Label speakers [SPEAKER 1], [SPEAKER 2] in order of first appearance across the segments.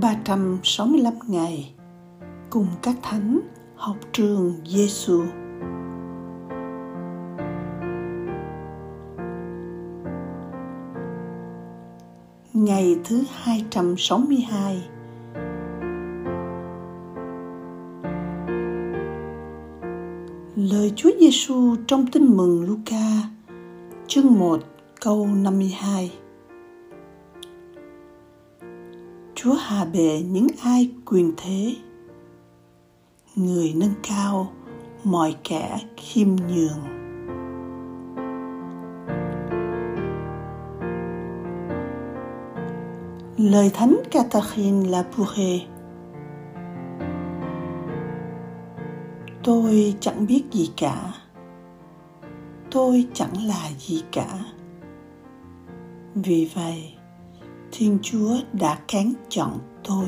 [SPEAKER 1] 365 ngày cùng các thánh học trường Giêsu. Ngày thứ 262 Lời Chúa Giêsu trong Tin mừng Luca, chương 1, câu 52. Chúa hạ bệ những ai quyền thế. Người nâng cao mọi kẻ khiêm nhường. Lời Thánh Catherine Labouré Tôi chẳng biết gì cả. Tôi chẳng là gì cả. Vì vậy, Thiên Chúa đã kén chọn tôi.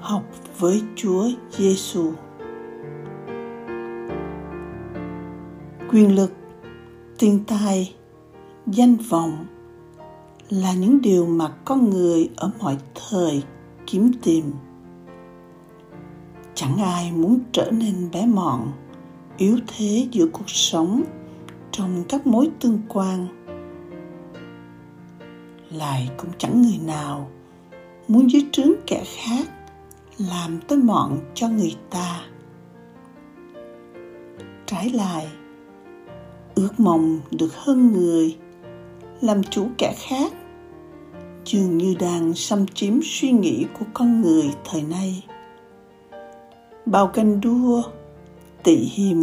[SPEAKER 1] Học với Chúa Giêsu. Quyền lực, tiền tài, danh vọng là những điều mà con người ở mọi thời kiếm tìm chẳng ai muốn trở nên bé mọn yếu thế giữa cuộc sống trong các mối tương quan. Lại cũng chẳng người nào muốn dưới trướng kẻ khác làm tôi mọn cho người ta. Trái lại, ước mong được hơn người làm chủ kẻ khác dường như đang xâm chiếm suy nghĩ của con người thời nay. Bao canh đua tị hiềm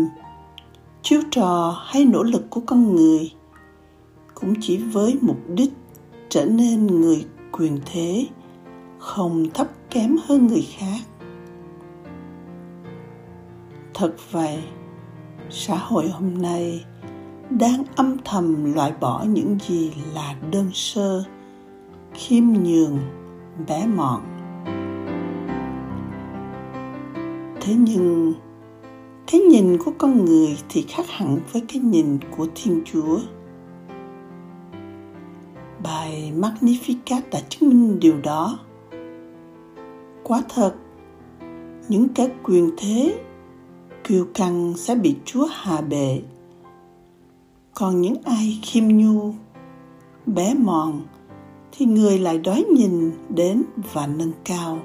[SPEAKER 1] chiêu trò hay nỗ lực của con người cũng chỉ với mục đích trở nên người quyền thế, không thấp kém hơn người khác. Thật vậy, xã hội hôm nay đang âm thầm loại bỏ những gì là đơn sơ, khiêm nhường bé mọn. Thế nhưng cái nhìn của con người thì khác hẳn với cái nhìn của thiên chúa. Bài magnificat đã chứng minh điều đó. Quá thật, những cái quyền thế, kiêu căng sẽ bị chúa hạ bệ. Còn những ai khiêm nhu, bé mòn thì người lại đói nhìn đến và nâng cao.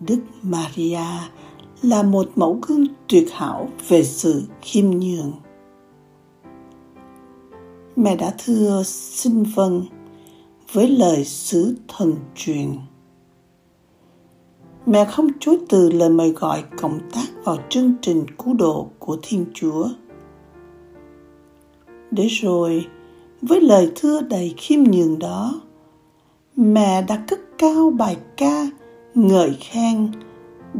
[SPEAKER 1] Đức maria là một mẫu gương tuyệt hảo về sự khiêm nhường. Mẹ đã thưa xin vâng với lời sứ thần truyền. Mẹ không chối từ lời mời gọi cộng tác vào chương trình cứu độ của thiên chúa. Để rồi, với lời thưa đầy khiêm nhường đó, mẹ đã cất cao bài ca ngợi khen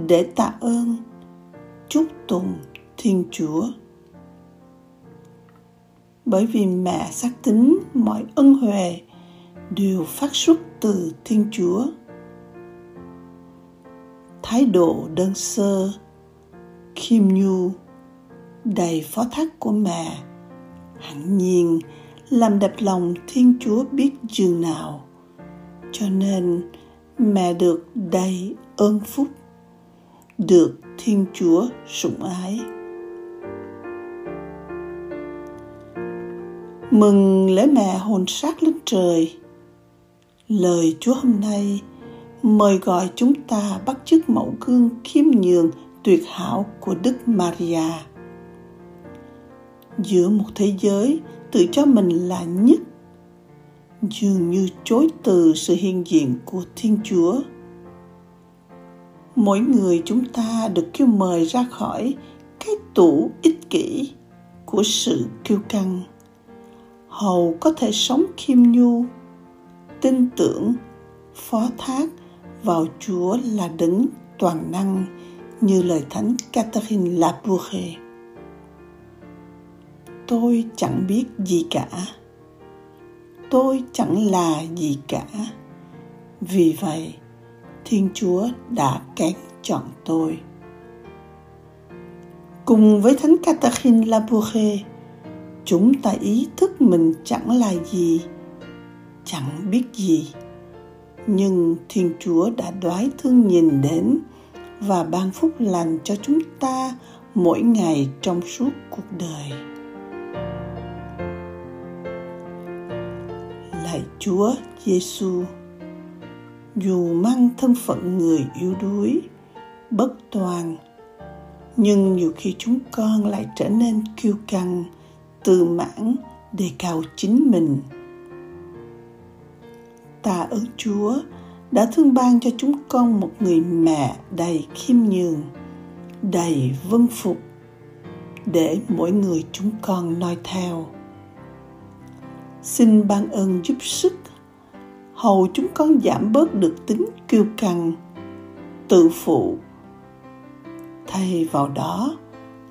[SPEAKER 1] để tạ ơn, chúc tùng thiên chúa. Bởi vì mẹ xác tính mọi ân huệ đều phát xuất từ thiên chúa. Thái độ đơn sơ, khiêm nhu, đầy phó thác của mẹ, hẳn nhiên làm đẹp lòng thiên chúa biết chừng nào. Cho nên mẹ được đầy ơn phúc được thiên chúa sủng ái. Mừng lễ mẹ hồn xác lên trời. Lời chúa hôm nay mời gọi chúng ta bắt chước mẫu gương khiêm nhường tuyệt hảo của đức maria. Giữa một thế giới tự cho mình là nhất, dường như chối từ sự hiện diện của thiên chúa mỗi người chúng ta được kêu mời ra khỏi cái tủ ích kỷ của sự kiêu căng. Hầu có thể sống khiêm nhu, tin tưởng, phó thác vào chúa là đấng toàn năng như lời thánh Catherine Labouré tôi chẳng biết gì cả. Tôi chẳng là gì cả. Vì vậy thiên chúa đã kén chọn tôi. Cùng với thánh catherine labouré, chúng ta ý thức mình chẳng là gì, chẳng biết gì. Nhưng thiên chúa đã đoái thương nhìn đến và ban phúc lành cho chúng ta mỗi ngày trong suốt cuộc đời. Lạy chúa giêsu dù mang thân phận người yếu đuối, bất toàn, nhưng nhiều khi chúng con lại trở nên kiêu căng tự mãn đề cao chính mình. Ta ơn chúa đã thương ban cho chúng con một người mẹ đầy khiêm nhường, đầy vâng phục, để mỗi người chúng con noi theo. Xin ban ơn giúp sức hầu chúng con giảm bớt được tính kiêu căng, tự phụ thay vào đó,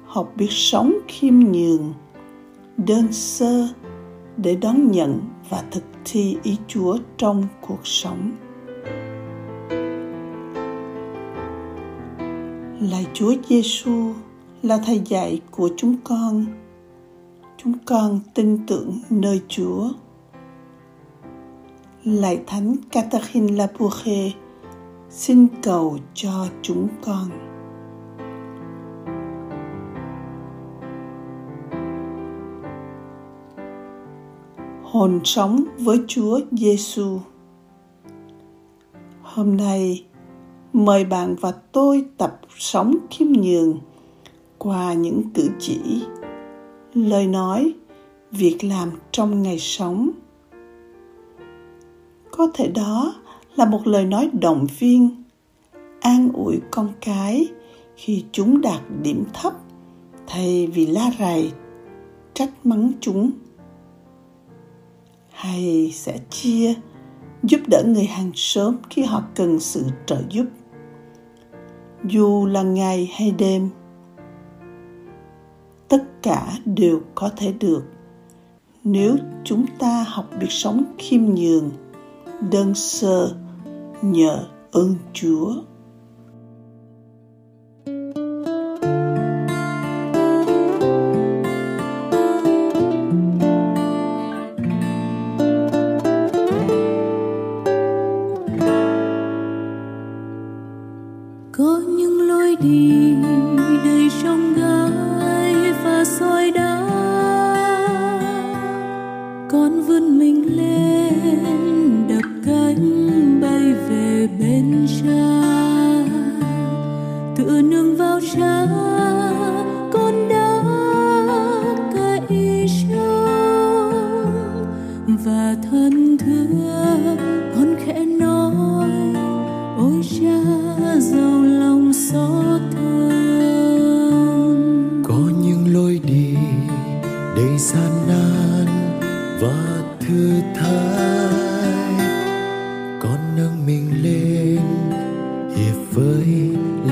[SPEAKER 1] học biết sống khiêm nhường, đơn sơ để đón nhận và thực thi ý Chúa trong cuộc sống. Lạy Chúa Giêsu là thầy dạy của chúng con. Chúng con tin tưởng nơi Chúa. Lạy Thánh Catherine Labouré xin cầu cho chúng con. hồn sống với Chúa Giêsu. Hôm nay, mời bạn và tôi tập sống khiêm nhường qua những cử chỉ, lời nói, việc làm trong ngày sống. Có thể đó là một lời nói động viên, an ủi con cái khi chúng đạt điểm thấp thay vì la rầy trách mắng chúng. Hay sẽ chia giúp đỡ người hàng xóm khi họ cần sự trợ giúp. Dù là ngày hay đêm tất cả đều có thể được. Nếu chúng ta học biết sống khiêm nhường đơn sơ nhờ ơn chúa.
[SPEAKER 2] Giàu lòng xót thương.
[SPEAKER 3] Có những lối đi đầy gian nan và thư thái con nâng mình lên, hiệp với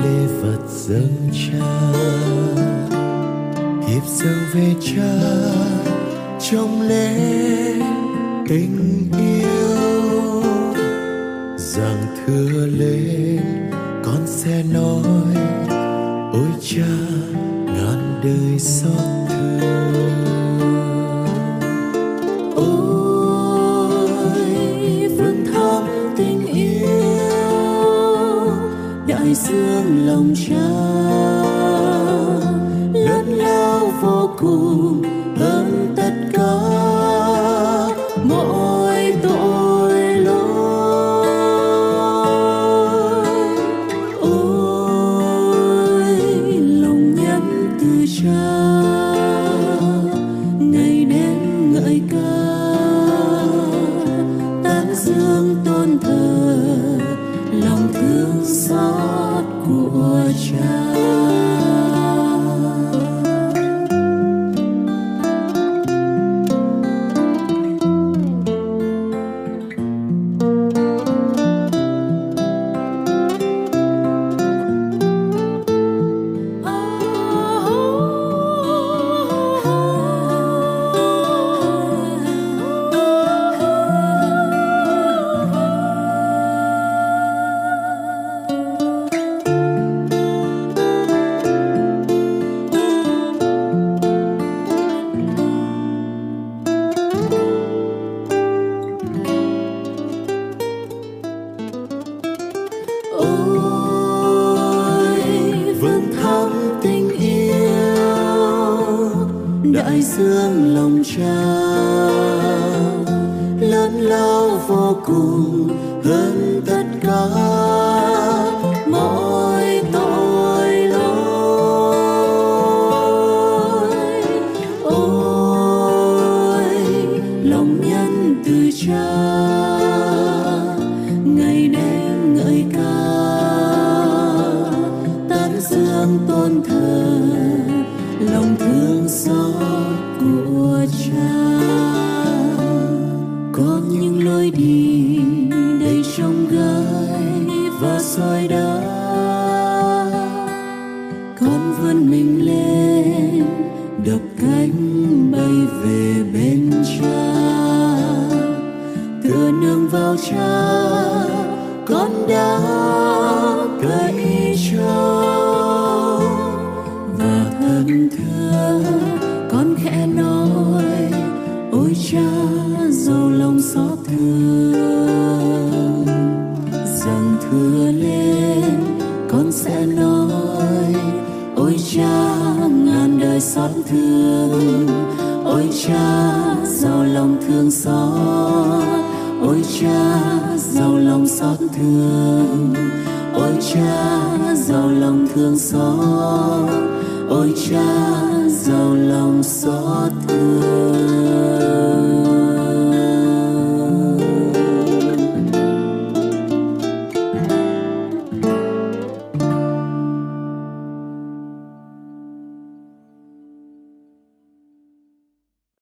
[SPEAKER 3] lễ vật dâng cha hiệp dâng về cha, trong lễ tình yêu. Rằng thưa lên con sẽ nói, ôi cha, ngàn đời xót thương. Ôi, vương thắm tình yêu, đại dương lòng cha, lớn lao vô cùng. Thái dương lòng cha lớn lao vô cùng hơn tất cả. Ôi cha giàu lòng xót thương. Dâng thưa lên, con sẽ nói, ôi cha, ngàn đời xót thương. Ôi cha giàu lòng thương xót. Ôi cha giàu lòng xót thương. Ôi cha giàu lòng thương xót. Ôi cha giàu lòng xót thương.